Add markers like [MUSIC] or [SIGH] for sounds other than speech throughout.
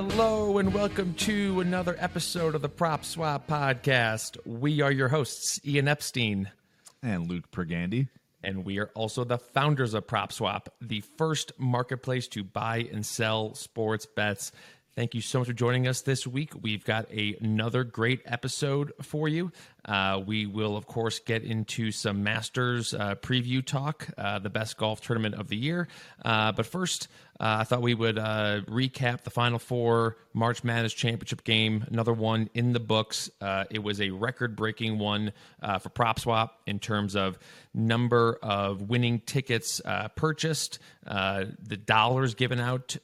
Hello and welcome to another episode of the Prop Swap Podcast. We are your hosts, Ian Epstein. And Luke Pergande. And we are also the founders of Prop Swap, the first marketplace to buy and sell sports bets. Thank you so much for joining us this week. We've got a, another great episode for you. Uh, we will, of course, get into some Masters uh, preview talk, uh, the best golf tournament of the year. Uh, but first, uh, I thought we would uh, recap the Final Four March Madness Championship game, another one in the books. it was a record breaking one for PropSwap in terms of number of winning tickets purchased, the dollars given out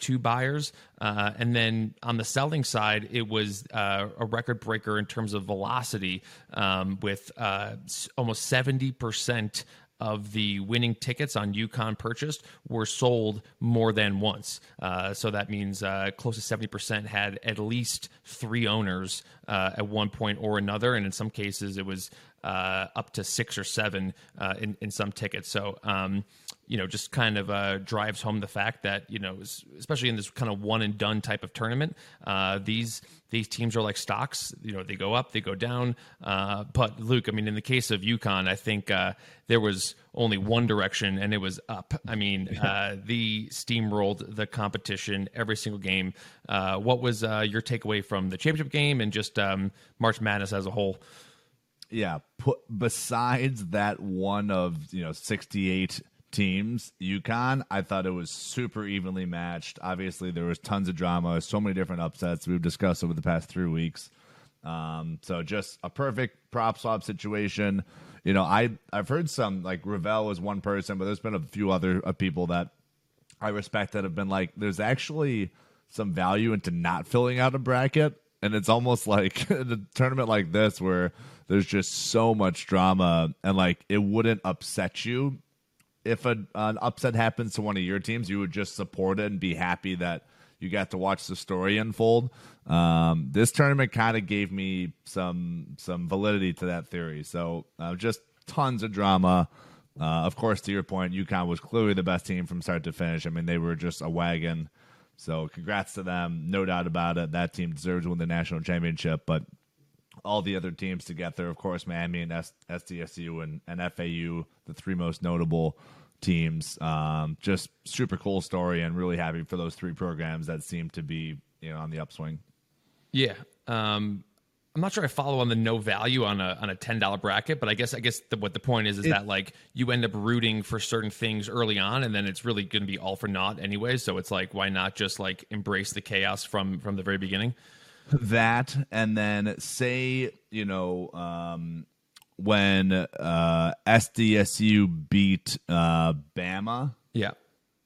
to buyers. and then on the selling side, it was a record breaker in terms of velocity um, with uh, almost 70% of the winning tickets on UConn purchased were sold more than once. Uh, so that means uh, close to 70% had at least three owners uh, at one point or another. And in some cases, it was uh, up to six or seven uh, in, in some tickets. So, um, you know, just kind of uh, drives home the fact that you know, especially in this kind of one and done type of tournament, uh, these these teams are like stocks. You know, they go up, they go down. Uh, but Luke, I mean, in the case of UConn, I think uh, there was only one direction, and it was up. I mean, [LAUGHS] uh, the steamrolled the competition every single game. Uh, what was your takeaway from the championship game and just um, March Madness as a whole? Yeah, put besides that one of you know sixty eight teams, UConn, I thought it was super evenly matched. Obviously, there was tons of drama, so many different upsets we've discussed over the past three weeks. Um, so just a perfect prop swap situation. You know, I I've heard some like Ravel was one person, but there's been a few other uh, people that I respect that have been like, there's actually some value into not filling out a bracket, and it's almost like [LAUGHS] a tournament like this where there's just so much drama and like it wouldn't upset you if a, an upset happens to one of your teams, you would just support it and be happy that you got to watch the story unfold. Um, this tournament kind of gave me some some validity to that theory. So uh, just tons of drama. Uh, of course, to your point, UConn was clearly the best team from start to finish. I mean, they were just a wagon. So congrats to them, no doubt about it. That team deserves to win the national championship. But all the other teams together. Of course, Miami and S- SDSU and, and FAU, the three most notable teams. Um, just super cool story, and really happy for those three programs that seem to be you know on the upswing. Yeah. Um, I'm not sure I follow on the no value on a on a ten dollar bracket, but I guess I guess the, what the point is is it, that like you end up rooting for certain things early on, and then it's really going to be all for naught anyway. So it's like why not just like embrace the chaos from from the very beginning? That and then say you know um, when uh, SDSU beat uh, Bama. Yeah.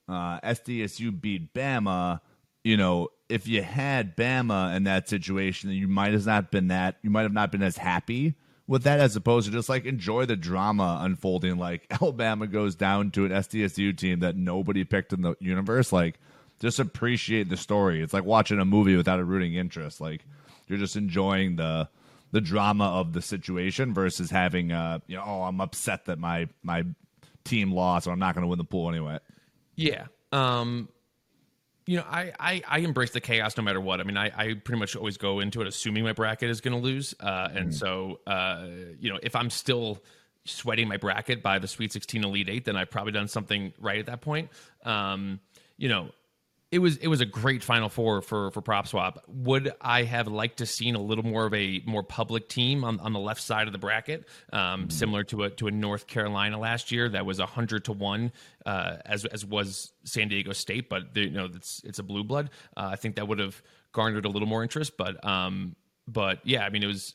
Uh, SDSU beat Bama. You know, if you had Bama in that situation, you might have not been that. You might have not been as happy with that as opposed to just like enjoy the drama unfolding. Like [LAUGHS] Alabama goes down to an SDSU team that nobody picked in the universe. Like just appreciate the story. It's like watching a movie without a rooting interest. Like you're just enjoying the the drama of the situation versus having uh you know oh I'm upset that my my team lost or I'm not going to win the pool anyway. Yeah. Um you know, I, I, I embrace the chaos no matter what. I mean, I, I pretty much always go into it assuming my bracket is going to lose. Uh, and mm. so, uh, you know, if I'm still sweating my bracket by the Sweet 16 Elite Eight, then I've probably done something right at that point. Um, you know, it was it was a great final four for for prop swap would i have liked to seen a little more of a more public team on, on the left side of the bracket um, mm-hmm. similar to a to a north carolina last year that was 100 to 1 uh, as as was san diego state but you know it's it's a blue blood uh, i think that would have garnered a little more interest but um but yeah i mean it was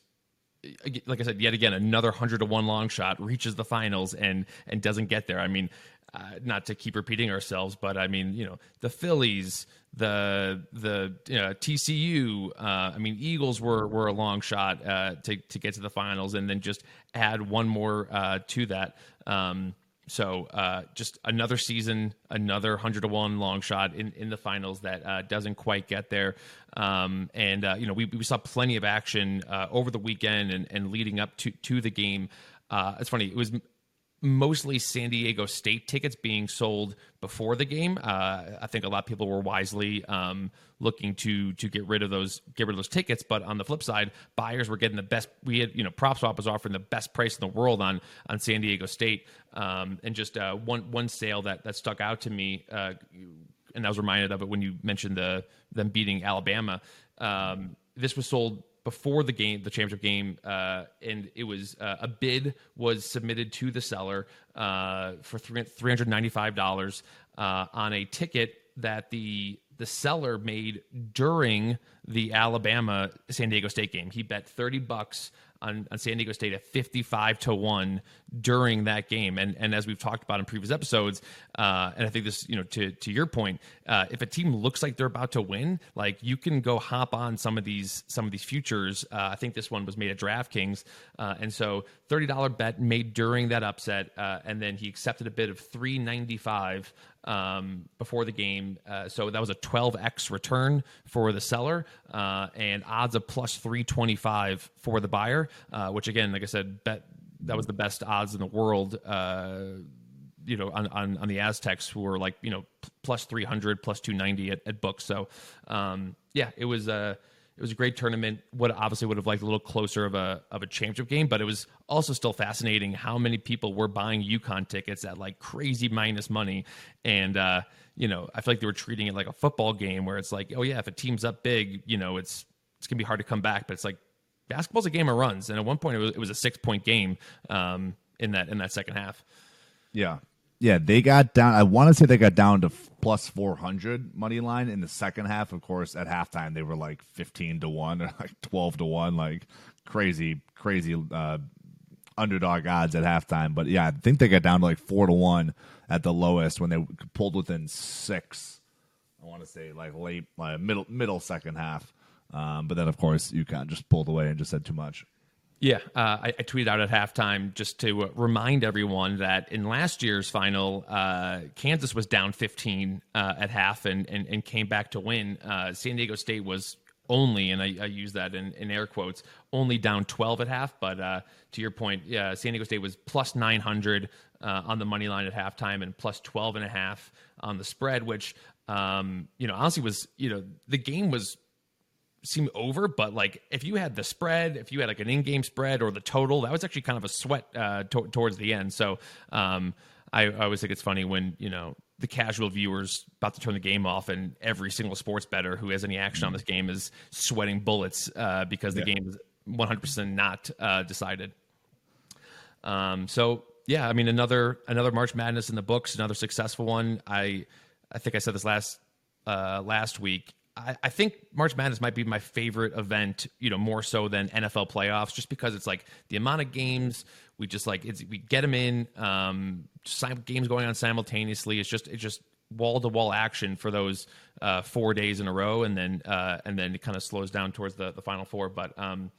like I said, yet again, another hundred to one long shot reaches the finals and and doesn't get there. I mean, uh, not to keep repeating ourselves, but I mean, you know, the Phillies, the the you know, TCU. Uh, I mean, Eagles were were a long shot uh, to to get to the finals, and then just add one more uh, to that. Um, so uh, just another season, another hundred to one long shot in, in the finals that uh, doesn't quite get there. Um, and uh, you know we, we saw plenty of action uh, over the weekend and, and leading up to to the game. Uh, it's funny. It was mostly San Diego State tickets being sold before the game. Uh, I think a lot of people were wisely um, looking to to get rid of those get rid of those tickets. But on the flip side, buyers were getting the best. We had you know PropSwap was offering the best price in the world on on San Diego State, um, and just uh, one one sale that that stuck out to me. Uh, and I was reminded of it when you mentioned the them beating Alabama. Um, this was sold before the game, the championship game, uh, and it was uh, a bid was submitted to the seller uh, for three hundred ninety five dollars uh, on a ticket that the the seller made during the Alabama San Diego State game. He bet thirty bucks on, on San Diego State at 55 to 1 during that game. And and as we've talked about in previous episodes, uh, and I think this, you know, to to your point, uh, if a team looks like they're about to win, like you can go hop on some of these some of these futures. Uh, I think this one was made at DraftKings, uh, and so thirty dollar bet made during that upset, uh, and then he accepted a bid of three ninety five um, before the game. Uh, so that was a 12x return for the seller uh, and odds of plus 325 for the buyer, uh, which again, like I said, bet that was the best odds in the world. Uh, you know, on, on, on the Aztecs who were like, you know, plus 300, plus 290 at, at books. So, um, yeah, it was, uh, it was a great tournament. What obviously would have liked a little closer of a of a championship game, but it was also still fascinating how many people were buying UConn tickets at like crazy minus money, and uh, you know I feel like they were treating it like a football game where it's like, oh yeah, if a team's up big, you know it's it's gonna be hard to come back, but it's like basketball's a game of runs, and at one point it was, it was a six point game um, in that in that second half. Yeah, yeah, they got down. I want to say they got down to plus four hundred money line in the second half. Of course, at halftime they were like fifteen to one [LAUGHS] or like twelve to one, like crazy, crazy uh, underdog odds at halftime. But yeah, I think they got down to like four to one at the lowest when they pulled within six. I want to say like late, like middle, middle second half. Um, but then of course UConn just pulled away and just said too much. Yeah, uh, I, I, tweeted out at halftime just to uh, remind everyone that in last year's final, uh, Kansas was down 15 uh, at half and, and, and, came back to win. Uh, San Diego State was only, and I, I use that in, in, air quotes, only down 12 at half. But uh, to your point, yeah, San Diego State was plus 900 on the money line at halftime and plus 12 and a half on the spread, which, um, you know, honestly was, you know, the game was seem over, but like if you had the spread, if you had like an in-game spread or the total, that was actually kind of a sweat uh, to- towards the end. So um, I, I, always think it's funny when you know the casual viewers about to turn the game off, and every single sports bettor who has any action on this game is sweating bullets uh, because the yeah. game is 100 percent not uh, decided. Um, so yeah, I mean another another March Madness in the books, another successful one. I I think I said this last uh, last week I, I think March Madness might be my favorite event, you know, more so than NFL playoffs, just because it's like the amount of games we just like it's we get them in, um, games going on simultaneously. It's just it's just wall to wall action for those uh, four days in a row, and then uh, and then it kind of slows down towards the the final four. But um,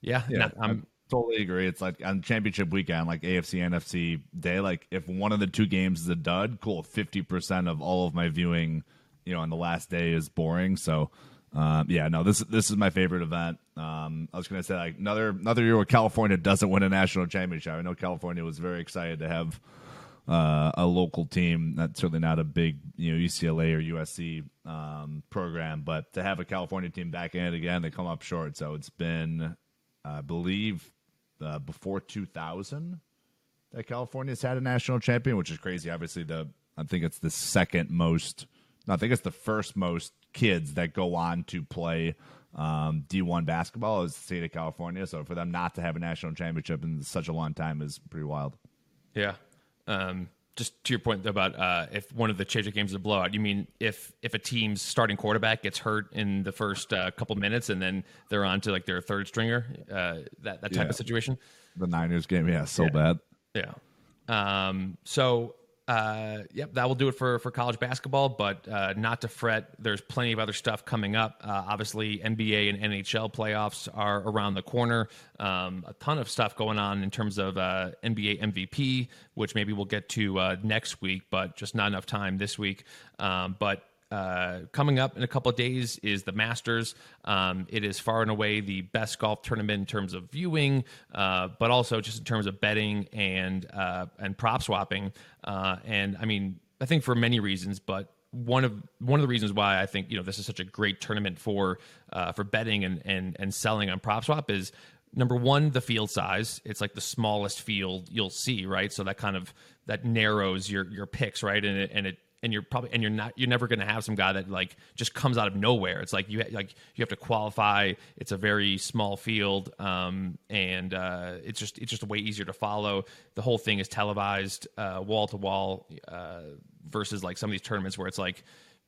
yeah, yeah, not, I'm. I totally agree. It's like on championship weekend, like AFC, NFC day. Like if one of the two games is a dud, cool. Fifty percent of all of my viewing you know, on the last day is boring. So, um, yeah, no, this this is my favorite event. Um, I was going to say like another another year where California doesn't win a national championship. I know California was very excited to have uh, a local team. That's certainly not a big you know UCLA or USC um, program, but to have a California team back in it again, they come up short. So it's been, I believe, uh, before 2000 that California's had a national champion, which is crazy. Obviously, the I think it's the second most I think it's the first most kids that go on to play um, D1 basketball is the state of California. So for them not to have a national championship in such a long time is pretty wild. Yeah. Um, just to your point about uh, if one of the championship games is a blowout, you mean if if a team's starting quarterback gets hurt in the first uh, couple minutes and then they're on to like their third stringer, uh, that that type yeah. of situation. The Niners game, yeah, so yeah. bad. Yeah. Um, so uh, yep, that will do it for for college basketball. But uh, not to fret, there's plenty of other stuff coming up. Uh, obviously, NBA and NHL playoffs are around the corner. Um, a ton of stuff going on in terms of uh, NBA MVP, which maybe we'll get to uh, next week, but just not enough time this week. Um, but uh, coming up in a couple of days is the Masters. Um, it is far and away the best golf tournament in terms of viewing, uh, but also just in terms of betting and uh, and prop swapping. Uh, and I mean, I think for many reasons, but one of one of the reasons why I think you know this is such a great tournament for uh, for betting and and and selling on prop swap is number one the field size it's like the smallest field you'll see right so that kind of that narrows your your picks right and it and it and you're probably and you're not you're never going to have some guy that like just comes out of nowhere. It's like you like you have to qualify. It's a very small field um, and uh, it's just it's just way easier to follow. The whole thing is televised uh, wall to wall uh, versus like some of these tournaments where it's like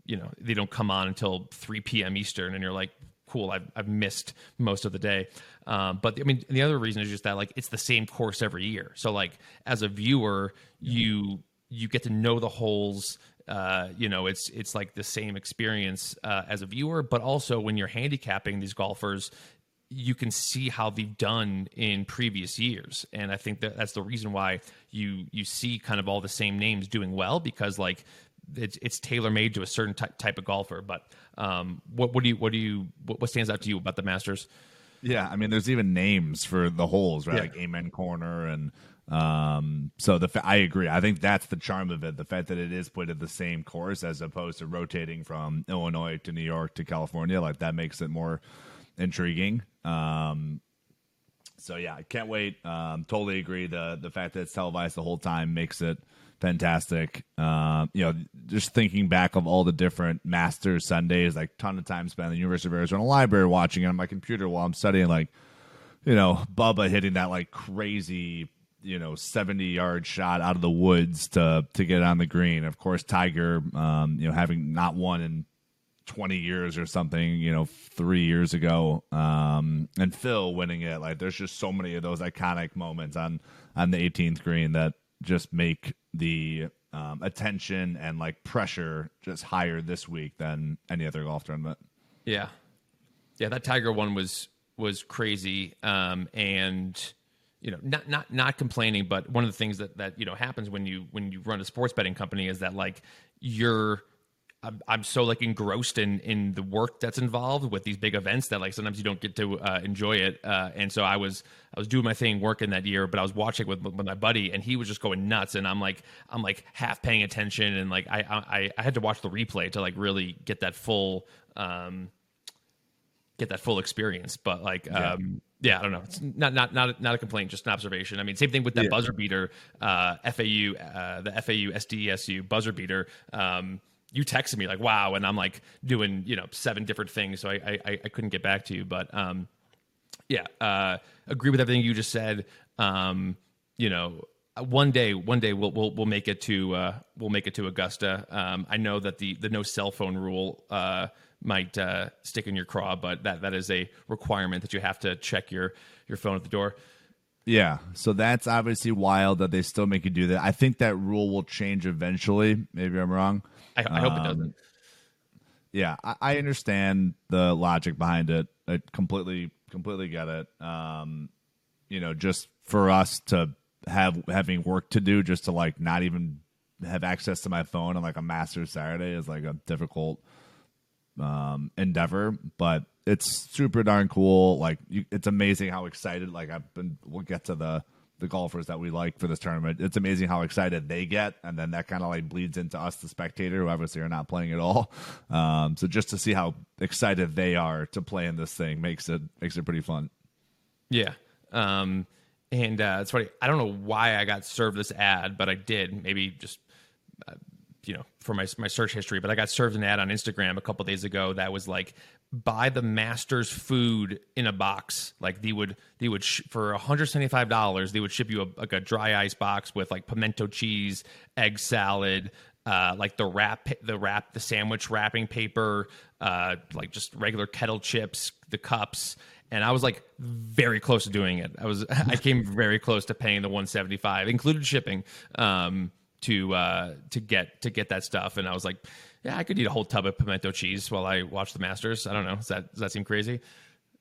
you know they don't come on until 3 p.m eastern and you're like cool I've, I've missed most of the day. Um, but i mean the other reason is just that like it's the same course every year. So like as a viewer you you get to know the holes uh, you know, it's it's like the same experience uh, as a viewer, but also when you're handicapping these golfers, you can see how they've done in previous years, and I think that that's the reason why you you see kind of all the same names doing well because like it's it's tailor made to a certain ty- type of golfer. But um, what what do you what do you what, what stands out to you about the Masters? Yeah, I mean, there's even names for the holes, right? Yeah. Like Amen Corner and um, so the fa- I agree. I think that's the charm of it. The fact that it is put at the same course as opposed to rotating from Illinois to New York to California, like that makes it more intriguing. Um, so yeah, I can't wait. Um, totally agree. The the fact that it's televised the whole time makes it fantastic. Um, you know, just thinking back of all the different Masters Sundays, like ton of time spent in the University of Arizona Library watching it on my computer while I'm studying. Like, you know, Bubba hitting that like crazy, you know, 70 yard shot out of the woods to to get on the green. Of course, Tiger, um, you know, having not won in 20 years or something, you know, three years ago, um, and Phil winning it. Like, there's just so many of those iconic moments on on the 18th green that just make the um, attention and like pressure just higher this week than any other golf tournament. Yeah, yeah, that Tiger one was was crazy, um, and you know, not not not complaining, but one of the things that that you know happens when you when you run a sports betting company is that like you're I'm, I'm so like engrossed in in the work that's involved with these big events that like sometimes you don't get to uh, enjoy it. Uh, and so I was I was doing my thing working that year, but I was watching with with my buddy, and he was just going nuts. And I'm like I'm like half paying attention, and like I I, I had to watch the replay to like really get that full um get that full experience. But like Yeah. um yeah, I don't know. It's not not not not a complaint, just an observation. I mean, same thing with that Yeah. buzzer beater, uh, FAU, uh, the FAU SDSU buzzer beater. Um, you texted me like, "Wow," and I'm like doing you know seven different things, so I I, I couldn't get back to you, but um, yeah, uh, agree with everything you just said. Um, you know, one day, one day we'll we'll we'll make it to uh, we'll make it to Augusta. Um, I know that the the no cell phone rule uh, might uh, stick in your craw, but that that is a requirement that you have to check your your phone at the door. Yeah, so that's obviously wild that they still make you do that. I think that rule will change eventually. Maybe I'm wrong. I, I hope it Um, doesn't. yeah I, I understand the logic behind it i completely completely get it um you know just for us to have having work to do just to like not even have access to my phone on like a master saturday is like a difficult um endeavor but it's super darn cool like you, it's amazing how excited like i've been we'll get to the the golfers that we like for this tournament it's amazing how excited they get and then that kind of like bleeds into us the spectator who obviously are not playing at all [LAUGHS] um so just to see how excited they are to play in this thing makes it makes it pretty fun Yeah. Um, and uh, it's funny. I don't know why I got served this ad, but I did. Maybe just uh, you know for my my search history. But I got served an ad on Instagram a couple days ago that was like buy the master's food in a box. Like they would they would sh- for one hundred seventy five dollars they would ship you a, like a dry ice box with like pimento cheese, egg salad. Uh, like the wrap, the wrap, the sandwich wrapping paper, uh, like just regular kettle chips, the cups, and I was like very close to doing it. I was [LAUGHS] I came very close to paying the 175, included shipping, um, to uh, to get to get that stuff. And I was like, yeah, I could eat a whole tub of pimento cheese while I watch the Masters. I don't know. Does that does that seem crazy?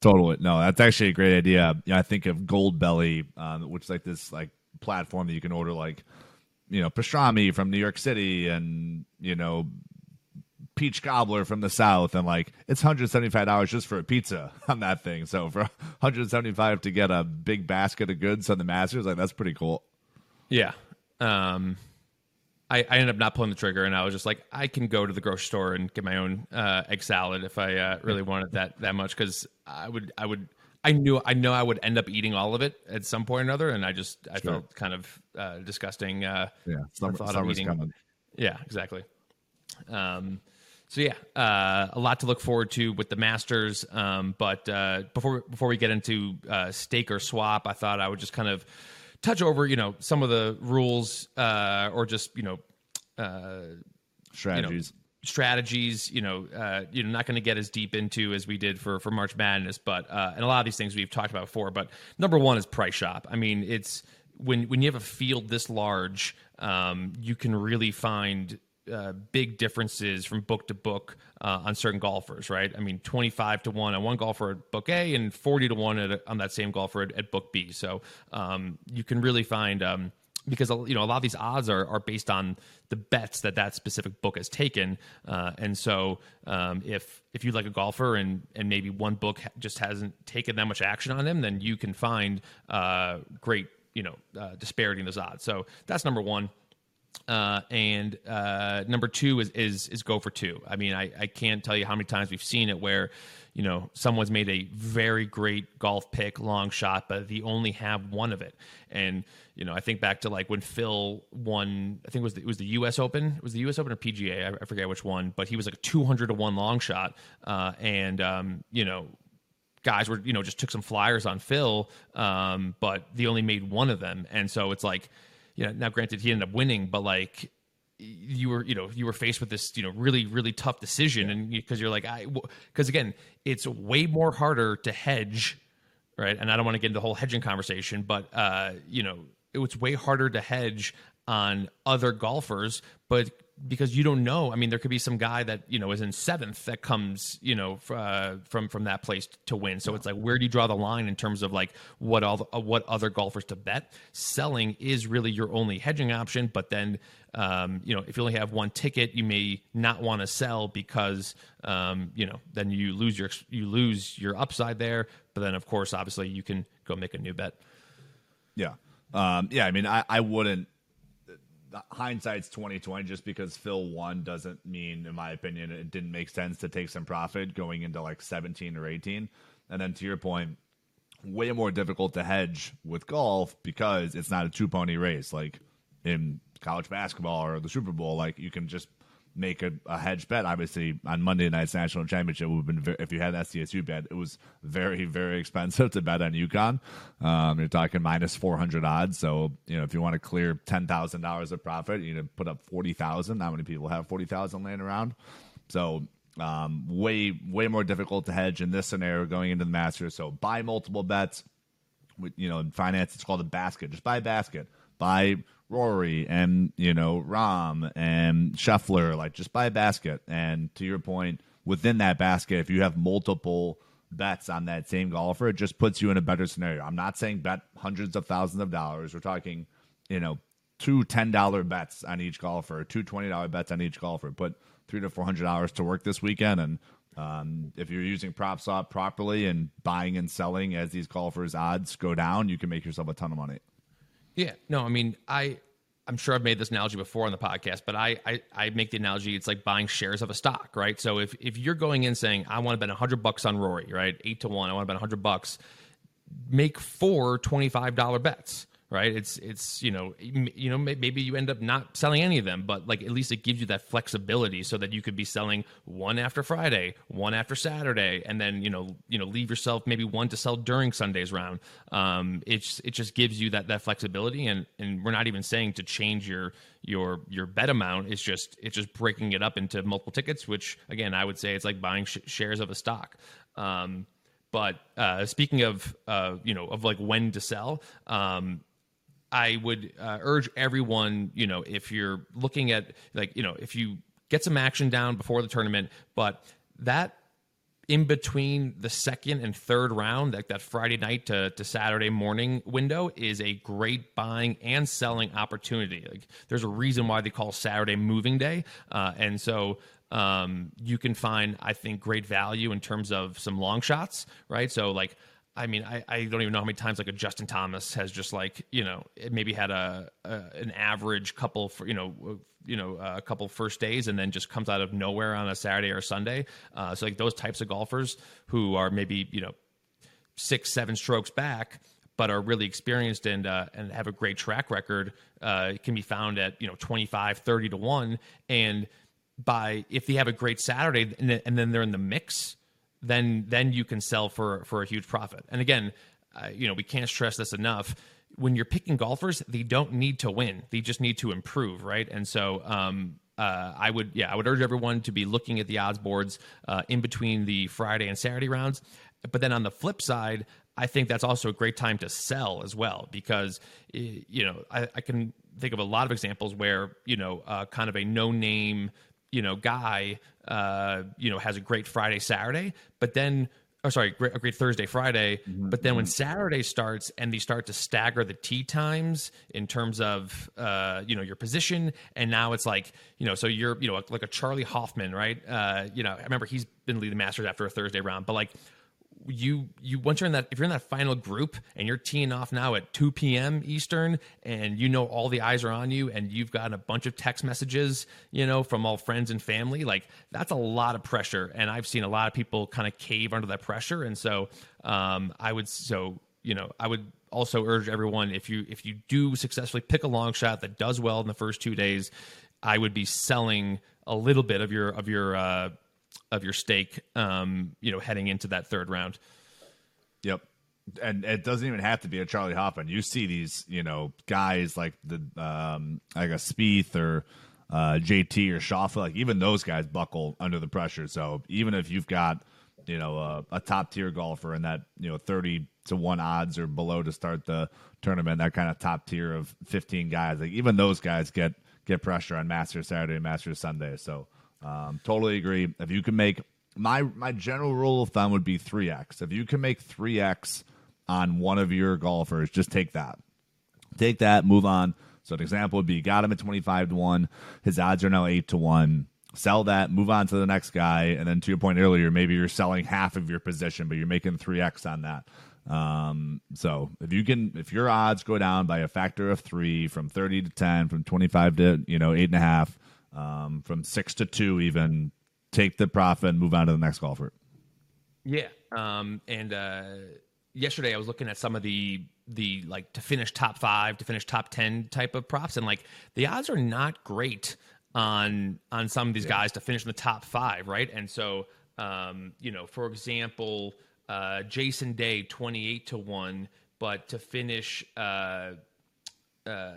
Totally. No, that's actually a great idea. Know, I think of Goldbelly, um, which is like this like platform that you can order like, you know, pastrami from New York City and, you know, peach cobbler from the south, and like it's hundred seventy five dollars just for a pizza [LAUGHS] on that thing. So for [LAUGHS] hundred seventy five to get a big basket of goods on the Masters, like that's pretty cool. Yeah. Um, I, I ended up not pulling the trigger, and I was just like, I can go to the grocery store and get my own uh, egg salad if I uh, really wanted that that much because I would I would I knew I know I would end up eating all of it at some point or another, and I just I sure. felt kind of uh, disgusting. Uh, yeah, summer, thought of eating. Coming. Yeah, exactly. Um, so yeah, uh, a lot to look forward to with the Masters. Um, but uh, before before we get into uh, stake or swap, I thought I would just kind of touch over, you know, some of the rules uh, or just you know uh, strategies. You know, strategies you know uh you know not going to get as deep into as we did for for march madness but uh and a lot of these things we've talked about before but number one is price shop i mean it's when when you have a field this large um you can really find uh, big differences from book to book uh, on certain golfers, right? I mean, 25 to 1 on one golfer at book A and 40 to 1 at, on that same golfer at, at book B. So um, you can really find. Um, because you know a lot of these odds are, are based on the bets that that specific book has taken, uh, and so um, if if you like a golfer and and maybe one book just hasn't taken that much action on him, then you can find uh, great you know uh, disparity in those odds. So that's number one. Uh, and uh, number two is, is is go for two. I mean, I, I can't tell you how many times we've seen it where, you know, someone's made a very great golf pick, long shot, but they only have one of it. And you know, I think back to like when Phil won. I think it was the, it was the U.S. Open. It was the U.S. Open or PGA. I, I forget which one, but he was like a two hundred to one long shot, uh, and um, you know, guys were you know just took some flyers on Phil, um, but they only made one of them, and so it's like you know, now granted he ended up winning, but like you were, you know, you were faced with this, you know, really, really tough decision, yeah. and because you, are like, I, because again, it's way more harder to hedge, right? And I don't want to get into the whole hedging conversation, but uh, you know, it was way harder to hedge on other golfers, but because you don't know. I mean, there could be some guy that you know is in seventh that comes, you know, uh, from from that place to win. So it's like, where do you draw the line in terms of like what all the, uh, what other golfers to bet? Selling is really your only hedging option, but then um, you know, if you only have one ticket, you may not want to sell because um, you know then you lose your you lose your upside there. But then, of course, obviously, you can go make a new bet. Yeah, um, yeah. I mean, I, I wouldn't hindsight's 2020 just because Phil won doesn't mean in my opinion it didn't make sense to take some profit going into like 17 or 18 and then to your point way more difficult to hedge with golf because it's not a two pony race. Like in college basketball or the Super Bowl like you can just make a, a hedge bet. Obviously, on Monday night's national championship, would have been very, if you had an SDSU bet, it was very very expensive to bet on UConn. Um, you're talking minus four hundred odds. So you know if you want to clear ten thousand dollars of profit, you know put up forty thousand. Not many people have forty thousand laying around. So um, way way more difficult to hedge in this scenario going into the Masters. So buy multiple bets. You know, in finance, it's called a basket. Just buy a basket. Buy Rory and you know Rahm and Scheffler. Like just buy a basket, and to your point, within that basket, if you have multiple bets on that same golfer, it just puts you in a better scenario. I'm not saying bet hundreds of thousands of dollars. We're talking, you know, two ten dollar bets on each golfer, two twenty dollar bets on each golfer. Put three to four hundred dollars to work this weekend, and um, if you're using PropSwap properly and buying and selling as these golfers' odds go down, you can make yourself a ton of money. Yeah, no, I mean, I I'm sure I've made this analogy before on the podcast, but I, I, I make the analogy it's like buying shares of a stock, right? So if if you're going in saying I want to bet 100 bucks on Rory, right, eight to one, I want to bet 100 bucks, make four 25 dollar bets right? It's it's you know you know maybe you end up not selling any of them, but like at least it gives you that flexibility so that you could be selling one after Friday, one after Saturday, and then you know you know leave yourself maybe one to sell during Sunday's round. Um, it's it just gives you that that flexibility, and and we're not even saying to change your your your bet amount. It's just it's just breaking it up into multiple tickets, which again I would say it's like buying sh- shares of a stock. Um, but uh, speaking of uh, you know of like when to sell, um, I would uh, urge everyone, you know, if you're looking at like, you know, if you get some action down before the tournament, but that in between the second and third round, like that Friday night to, to Saturday morning window, is a great buying and selling opportunity. Like, there's a reason why they call Saturday moving day, uh, and so um, you can find, I think, great value in terms of some long shots, right? So like. I mean, I, I don't even know how many times like a Justin Thomas has just like you know maybe had a, a an average couple for you know you know a couple first days and then just comes out of nowhere on a Saturday or Sunday. Uh, so like those types of golfers who are maybe you know six seven strokes back but are really experienced and uh, and have a great track record uh, can be found at you know 25 30 to 1 and by if they have a great Saturday and, and then they're in the mix then then you can sell for for a huge profit. And again, uh, you know, we can't stress this enough. When you're picking golfers, they don't need to win; they just need to improve, right? And so, um, uh, I would, yeah, I would urge everyone to be looking at the odds boards uh, in between the Friday and Saturday rounds. But then on the flip side, I think that's also a great time to sell as well because you know I, I can think of a lot of examples where you know uh, kind of a no name you know guy uh, you know has a great Friday Saturday, but then oh sorry great, a great Thursday Friday, mm-hmm. but then when Saturday starts and they start to stagger the tee times in terms of uh, you know your position, and now it's like you know so you're you know like a Charley Hoffman right? Uh, you know I remember he's been leading Masters after a Thursday round, but like you you once you're in that if you're in that final group and you're teeing off now at 2 p.m. Eastern and you know all the eyes are on you and you've gotten a bunch of text messages you know from all friends and family like that's a lot of pressure and I've seen a lot of people kind of cave under that pressure and so um, I would so you know I would also urge everyone if you if you do successfully pick a long shot that does well in the first two days I would be selling a little bit of your of your uh, of your stake, um, you know, heading into that third round. Yep. And it doesn't even have to be a Charley Hoffman. You see these, you know, guys like the um like a Spieth or uh, JT or Schauffele, like even those guys buckle under the pressure. So even if you've got, you know, a, a top tier golfer in that, you know, 30 to 1 odds or below to start the tournament, that kind of top tier of 15 guys, like even those guys get get pressure on Masters Saturday and Masters Sunday. So um, totally agree. If you can make my my general rule of thumb would be three x. If you can make three x on one of your golfers, just take that. Take that, move on. So an example would be you got him at twenty five to one. His odds are now eight to one. Sell that, move on to the next guy, and then to your point earlier, maybe you're selling half of your position, but you're making three x on that. Um, so if you can, if your odds go down by a factor of three, from thirty to ten, from twenty five to you know eight and a half, um, from six to two, even take the profit and move on to the next golfer. Yeah. Um, and uh, yesterday I was looking at some of the the like to finish top five, to finish top ten type of props, and like the odds are not great on on some of these yeah. guys to finish in the top five, right? And so, um, you know, for example, uh, Jason Day twenty eight to one, but to finish uh, uh,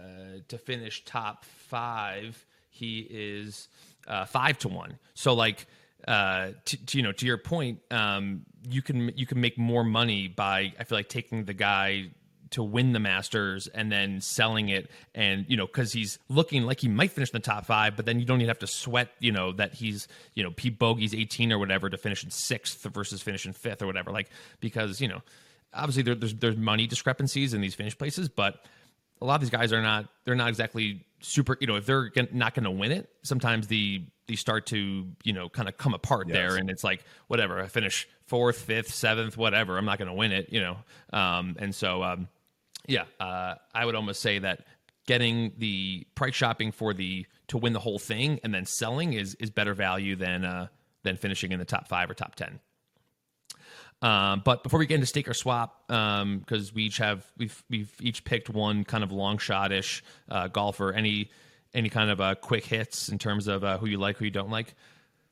to finish top five he is uh, five to one. So like, uh, to, you know, to your point, um, you can you can make more money by I feel like taking the guy to win the Masters and then selling it, and you know, because he's looking like he might finish in the top five, but then you don't even have to sweat, you know, that he's you know he bogeys eighteen or whatever to finish in sixth versus finish in fifth or whatever, like because you know, obviously there, there's there's money discrepancies in these finish places, but a lot of these guys are not they're not exactly super you know if they're not going to win it sometimes the they start to you know kind of come apart yes. there and it's like whatever i finish fourth fifth seventh whatever i'm not going to win it you know um, and so um, yeah uh, i would almost say that getting the price shopping for the to win the whole thing and then selling is is better value than uh, than finishing in the top five or top ten um, but before we get into stake or swap, because um, we each have we've we've each picked one kind of long shot-ish uh, golfer. Any any kind of uh, quick hits in terms of uh, who you like, who you don't like?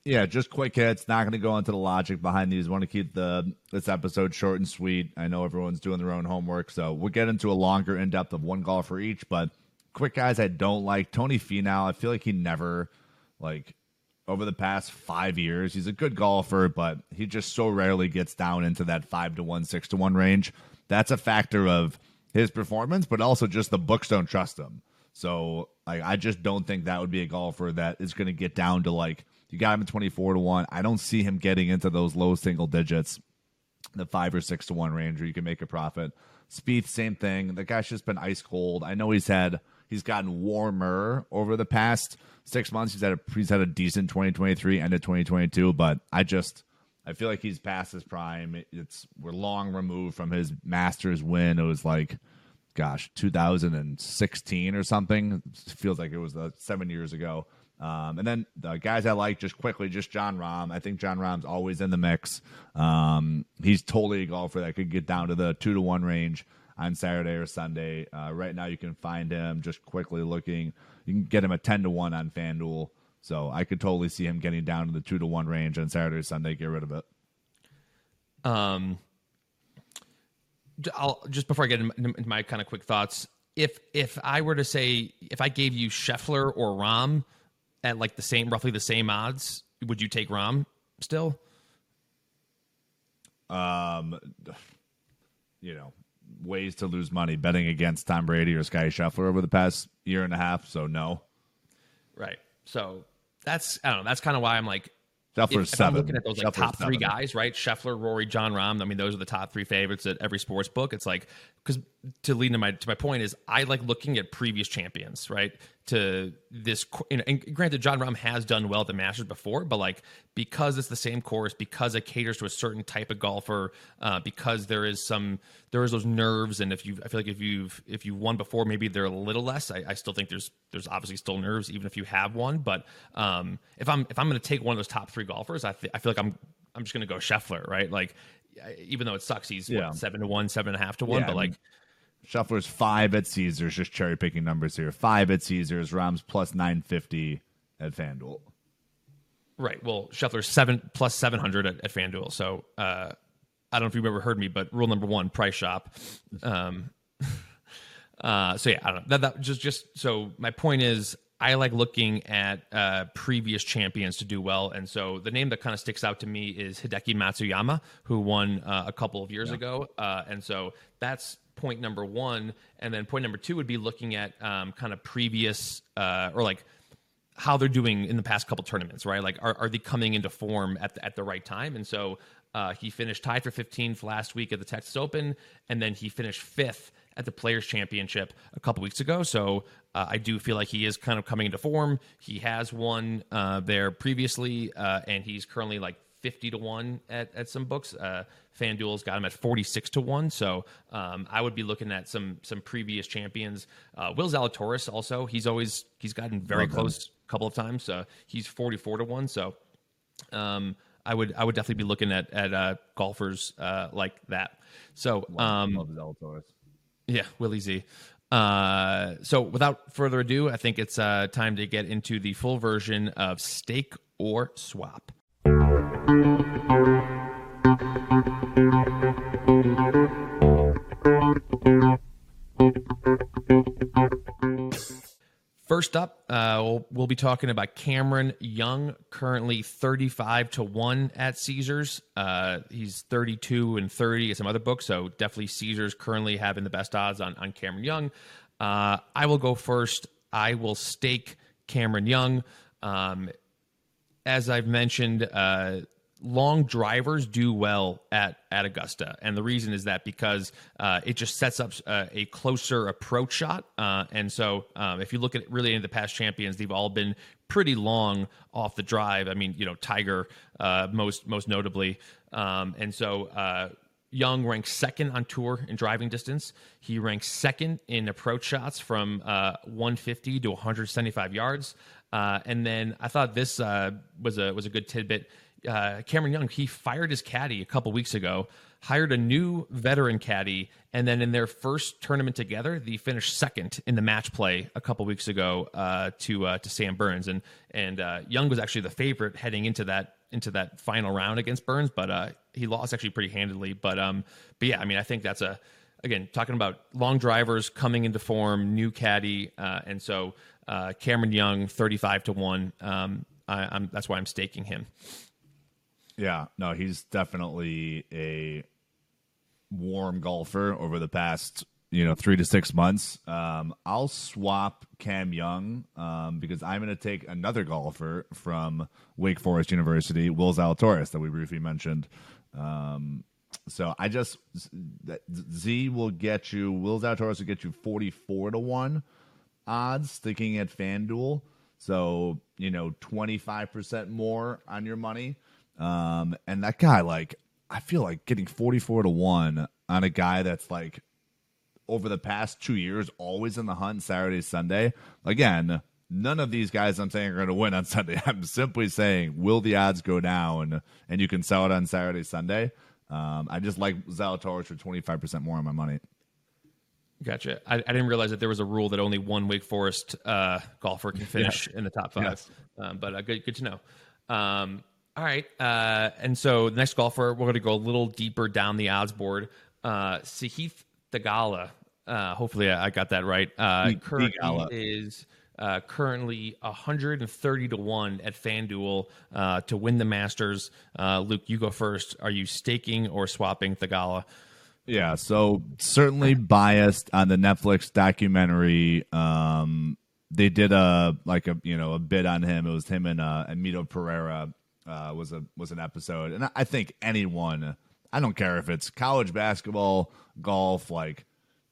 Yeah, just quick hits. Not going to go into the logic behind these. Want to keep the this episode short and sweet. I know everyone's doing their own homework, so we'll get into a longer in depth of one golfer each. But quick guys, I don't like Tony Finau. I feel like he never like over the past five years. He's a good golfer, but he just so rarely gets down into that five to one, six to one range. That's a factor of his performance, but also just the books don't trust him. So like, I just don't think that would be a golfer that is going to get down to like you got him at twenty four to one. I don't see him getting into those low single digits, the five or six to one range where you can make a profit. Spieth, same thing. The guy's just been ice cold. I know he's had he's gotten warmer over the past six months. He's had a he's had a decent 2023, end of 2022, but I just I feel like he's past his prime. It's we're long removed from his Masters win. It was like, gosh, 2016 or something. It feels like it was uh, seven years ago. Um, and then the guys I like just quickly, just Jon Rahm. I think Jon Rahm's always in the mix. Um, he's totally a golfer that could get down to the two to one range on Saturday or Sunday. Uh, right now, you can find him just quickly looking. You can get him at ten to one on FanDuel. So I could totally see him getting down to the two to one range on Saturday or Sunday. Get rid of it. Um, I'll just before I get into my kind of quick thoughts. If if I were to say if I gave you Scheffler or Rahm at like the same roughly the same odds, would you take Rahm still? Um, you know, ways to lose money betting against Tom Brady or Scottie Scheffler over the past year and a half. So no. Right. So that's I don't know. That's kind of why I'm like Scheffler's if, seven. I'm looking at those like Scheffler's top three seven. guys, right? Scheffler, Rory, Jon Rahm. I mean, those are the top three favorites at every sports book. It's like because to lead to my to my point is I like looking at previous champions, right? To this, and granted, Jon Rahm has done well at the Masters before, but like because it's the same course, because it caters to a certain type of golfer, uh, because there is some there is those nerves, and if you I feel like if you've if you won before, maybe they're a little less. I, I still think there's there's obviously still nerves even if you have won, but um, if I'm if I'm going to take one of those top three golfers, I th- I feel like I'm I'm just going to go Scheffler, right? Like even though it sucks, he's Yeah. what, seven to one, seven and a half to one, Yeah, but like mean, Scheffler's five at Caesars, just cherry picking numbers here. Five at Caesars, Rahm's plus nine fifty at FanDuel. Right. Well, Scheffler's seven plus seven hundred at, at FanDuel. So uh, I don't know if you've ever heard me, but rule number one: price shop. Um, [LAUGHS] uh, so yeah, I don't know. That, that just just so my point is, I like looking at uh, previous champions to do well, and so the name that kind of sticks out to me is Hideki Matsuyama, who won uh, a couple of years ago, uh, and so that's point number one. And then point number two would be looking at um, kind of previous uh, or like how they're doing in the past couple tournaments, right? Like, are, are they coming into form at the, at the right time? And so uh, he finished tied for 15th last week at the Texas Open, and then he finished fifth at the Players Championship a couple weeks ago. So uh, I do feel like he is kind of coming into form. He has won uh, there previously, uh, and he's currently like 50 to 1 at, at some books. Uh, FanDuel's got him at 46 to 1. So um, I would be looking at some some previous champions. Uh, Will Zalatoris also, he's always he's gotten very Love him. close a couple of times. Uh, he's 44 to 1. So um, I would I would definitely be looking at at uh, golfers uh, like that. So um, Love Zalatoris. Yeah, Willie Z. Uh, so without further ado, I think it's uh, time to get into the full version of Stake or Swap. Uh, we'll, we'll be talking about Cameron Young, currently 35 to 1 at Caesars. Uh, he's 32 and 30 at some other books, so definitely Caesars currently having the best odds on, on Cameron Young. Uh, I will go first. I will stake Cameron Young. Um, as I've mentioned, uh, long drivers do well at at Augusta, and the reason is that because uh, it just sets up uh, a closer approach shot, uh, and so um, if you look at really any of the past champions, they've all been pretty long off the drive. I mean, you know, Tiger uh, most most notably, um, and so. Uh, Young ranks second on tour in driving distance. He ranks second in approach shots from uh, 150 to 175 yards. And then I thought this was a was a good tidbit. Uh, Cameron Young he fired his caddy a couple weeks ago, hired a new veteran caddy, and then in their first tournament together, they finished second in the match play a couple weeks ago uh, to uh, to Sam Burns. And and uh, Young was actually the favorite heading into that into that final round against Burns, but uh, he lost actually pretty handedly. But um, but yeah, I mean, I think that's a again talking about long drivers coming into form, new caddy, uh, and so Cameron Young, thirty-five to one. Um, I, that's why I'm staking him. Yeah, no, he's definitely a warm golfer over the past you know three to six months. Um, I'll swap Cam Young um, because I'm going to take another golfer from Wake Forest University, Will Zalatoris, that we briefly mentioned. Um, so I just Z will get you. Will Zalatoris will get you 44 to one odds sticking at FanDuel. So, you know, 25% more on your money. Um, and that guy, like, I feel like getting 44 to 1 on a guy that's like over the past two years, always in the hunt Saturday, Sunday. Again, none of these guys I'm saying are going to win on [LAUGHS] Sunday. I'm simply saying, will the odds go down and you can sell it on Saturday, Sunday? Um, I just like Zalatoris for 25% more on my money. Gotcha. I, I, didn't realize that there was a rule that only one Wake Forest uh, golfer can [LAUGHS] finish in the top five. Yes. Um, but uh, good, good to know. Um, all right. Uh, and so the next golfer, we're going to go a little deeper down the odds board. Uh, Sahith Theegala. Uh, hopefully, I got that right. Uh, currently is uh, currently 130 to 1 at FanDuel uh, to win the Masters. Uh, Luke, you go first. Are you staking or swapping Theegala? Yeah, so certainly biased on the Netflix documentary. Um, they did a like a you know a bit on him. It was him and uh, Pereira uh, was a was an episode, and I think anyone, I don't care if it's college basketball, golf, like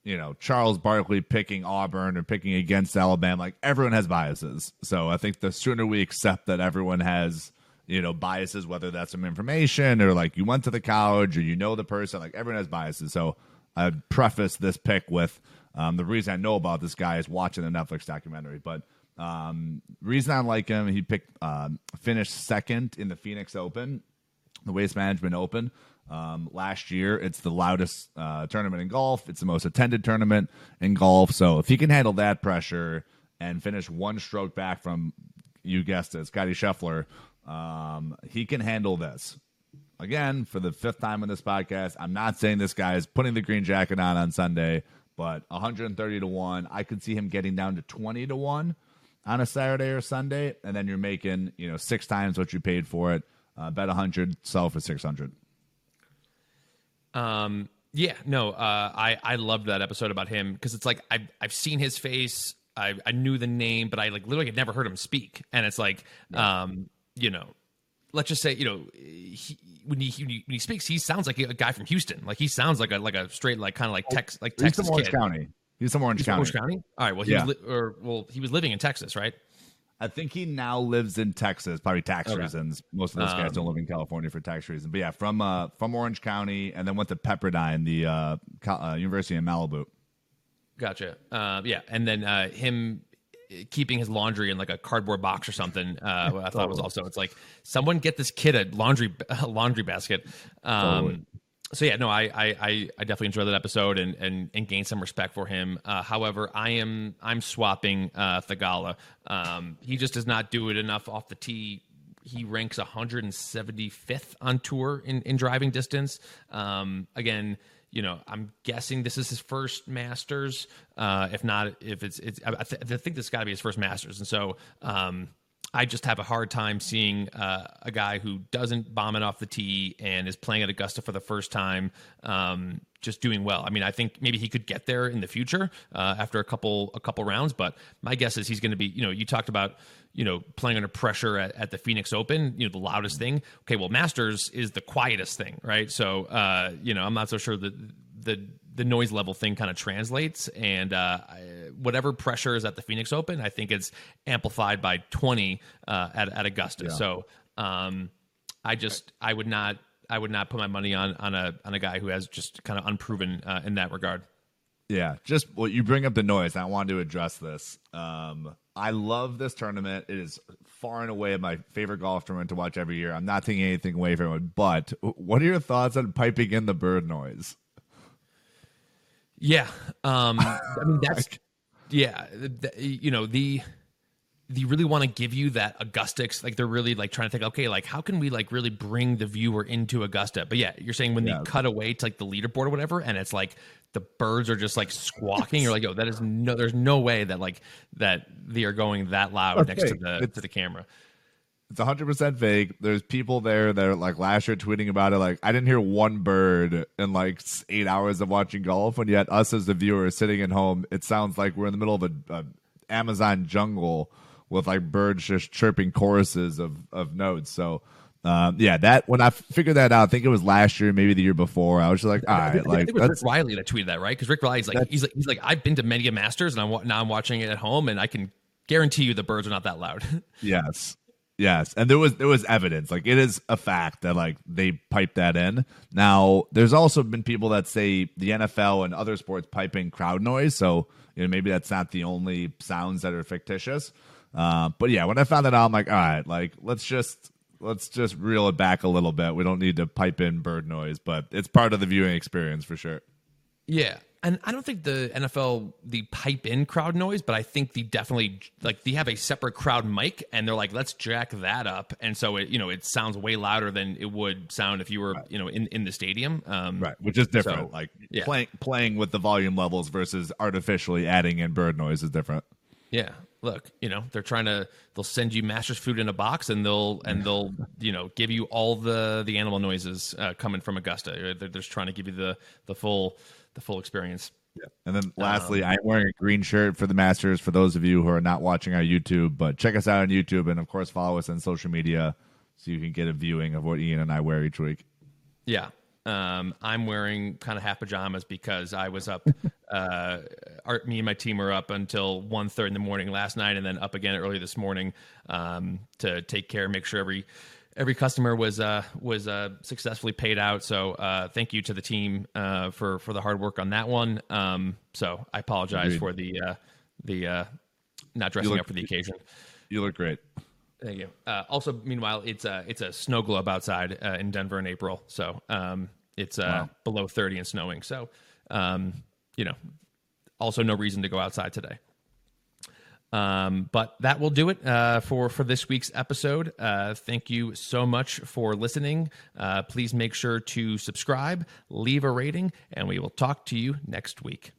you know Charles Barkley picking Auburn or picking against Alabama. Like everyone has biases, so I think the sooner we accept that everyone has you know biases, whether that's some information or like you went to the college or you know the person, like everyone has biases. So I'd preface this pick with um, the reason I know about this guy is watching the Netflix documentary, but. Um, reason I like him, he picked uh, finished second in the Phoenix Open, the Waste Management Open um, last year. It's the loudest uh, tournament in golf. It's the most attended tournament in golf. So if he can handle that pressure and finish one stroke back from, you guessed it, Scottie Scheffler, um, he can handle this. Again, for the fifth time on this podcast, I'm not saying this guy is putting the green jacket on on Sunday, but 130 to 1. I could see him getting down to 20 to 1 on a Saturday or Sunday, and then you're making, you know, six times what you paid for it. Uh, bet 100, sell for 600. Um, yeah, no, uh, I I loved that episode about him because it's like I've I've seen his face, I I knew the name, but I like literally had never heard him speak, and it's like, yeah. um, you know, let's just say, you know, he, when he, when he speaks, he sounds like a guy from Houston. Like he sounds like a like a straight like kind of like oh, Tex like Texas He's from Orange kid. County. He's from Orange He's County. Orange County. All right. Well, he yeah. was li- or well, he was living in Texas, right? I think he now lives in Texas, probably tax okay. reasons. Most of those guys um, don't live in California for tax reasons. But yeah, from uh, from Orange County, and then went to Pepperdine, the uh, uh, University in Malibu. Gotcha. Uh, yeah, and then uh, him keeping his laundry in like a cardboard box or something. Uh, I thought was [LAUGHS] also it's like someone get this kid a laundry [LAUGHS] a laundry basket. Um, totally so yeah, no, I, I I definitely enjoyed that episode and and and gained some respect for him. Uh, however, I am I'm swapping uh, Theegala. Um, he just does not do it enough off the tee. He ranks 175th on tour in in driving distance. Um, again, you know, I'm guessing this is his first Masters. Uh, if not, if it's it's I, th- I think this got to be his first Masters, and so. Um, I just have a hard time seeing uh, a guy who doesn't bomb it off the tee and is playing at Augusta for the first time, um, just doing well. I mean, I think maybe he could get there in the future uh, after a couple a couple rounds, but my guess is he's going to be. You know, you talked about you know playing under pressure at, at, the Phoenix Open, you know, the loudest thing. Okay, well, Masters is the quietest thing, right? So, uh, you know, I'm not so sure that the the noise level thing kind of translates. And uh, whatever pressure is at the Phoenix Open, I think it's amplified by 20 uh, at, at Augusta. Yeah. So um, I just I would not I would not put my money on on a on a guy who has just kind of unproven uh, in that regard. Yeah, just well, you bring up the noise. I wanted to address this. Um, I love this tournament. It is far and away my favorite golf tournament to watch every year. I'm not taking anything away from it, but what are your thoughts on piping in the bird noise? Yeah, um, [LAUGHS] I mean that's yeah. The, you know the they really want to give you that Augusta. Like they're really like trying to think, okay, like how can we like really bring the viewer into Augusta? But yeah, you're saying when yeah. they cut away to like the leaderboard or whatever, and it's like the birds are just like squawking. You're like, oh, that is no, there's no way that like that they are going that loud okay. next to the it's, to the camera. It's 100% fake. There's people there that are like last year tweeting about it. Like, I didn't hear one bird in like eight hours of watching golf. And yet, us as the viewer sitting at home, it sounds like we're in the middle of a, a Amazon jungle with like birds just chirping choruses of, of notes. So Um, yeah, that when I figured that out, I think it was last year, maybe the year before. I was just like, all right, I think, like I think it was Rick Reilly that tweeted that, right? Because Rick Reilly's like, he's like, he's like, I've been to many a Masters, and I'm now I'm watching it at home, and I can guarantee you the birds are not that loud. [LAUGHS] yes, yes, and there was there was evidence, like it is a fact that like they piped that in. Now, there's also been people that say the NFL and other sports pipe in crowd noise, so you know maybe that's not the only sounds that are fictitious. Uh, but yeah, when I found that out, I'm like, all right, like let's just let's just reel it back a little bit. We don't need to pipe in bird noise, but it's part of the viewing experience for sure. Yeah. And I don't think the NFL the pipe in crowd noise, but I think the definitely like they have a separate crowd mic and they're like, let's jack that up, and so it you know it sounds way louder than it would sound if you were right. you know in in the stadium, um, right? Which is different. So, like yeah. playing playing with the volume levels versus artificially adding in bird noise is different. Yeah, look, you know, they're trying to they'll send you master's food in a box and they'll and they'll, [LAUGHS] you know, give you all the the animal noises uh, coming from Augusta. They're, they're just trying to give you the the full the full experience. Yeah. And then lastly, um, I'm wearing a green shirt for the Masters for those of you who are not watching our YouTube, but check us out on YouTube and of course follow us on social media so you can get a viewing of what Ian and I wear each week. Yeah. Um, I'm wearing kind of half pajamas because I was up. [LAUGHS] uh, our, me and my team were up until one third in the morning last night, and then up again early this morning um, to take care, make sure every every customer was uh, was uh, successfully paid out. So uh, thank you to the team uh, for for the hard work on that one. Um, so I apologize Agreed. for the uh, the uh, not dressing look, up for the occasion. You look great. Thank you. Uh, also, meanwhile, it's a it's a snow globe outside uh, in Denver in April, so um, it's uh, wow. below 30 and snowing. So, um, you know, also no reason to go outside today. Um, but that will do it uh, for for this week's episode. Uh, thank you so much for listening. Uh, please make sure to subscribe, leave a rating, and we will talk to you next week.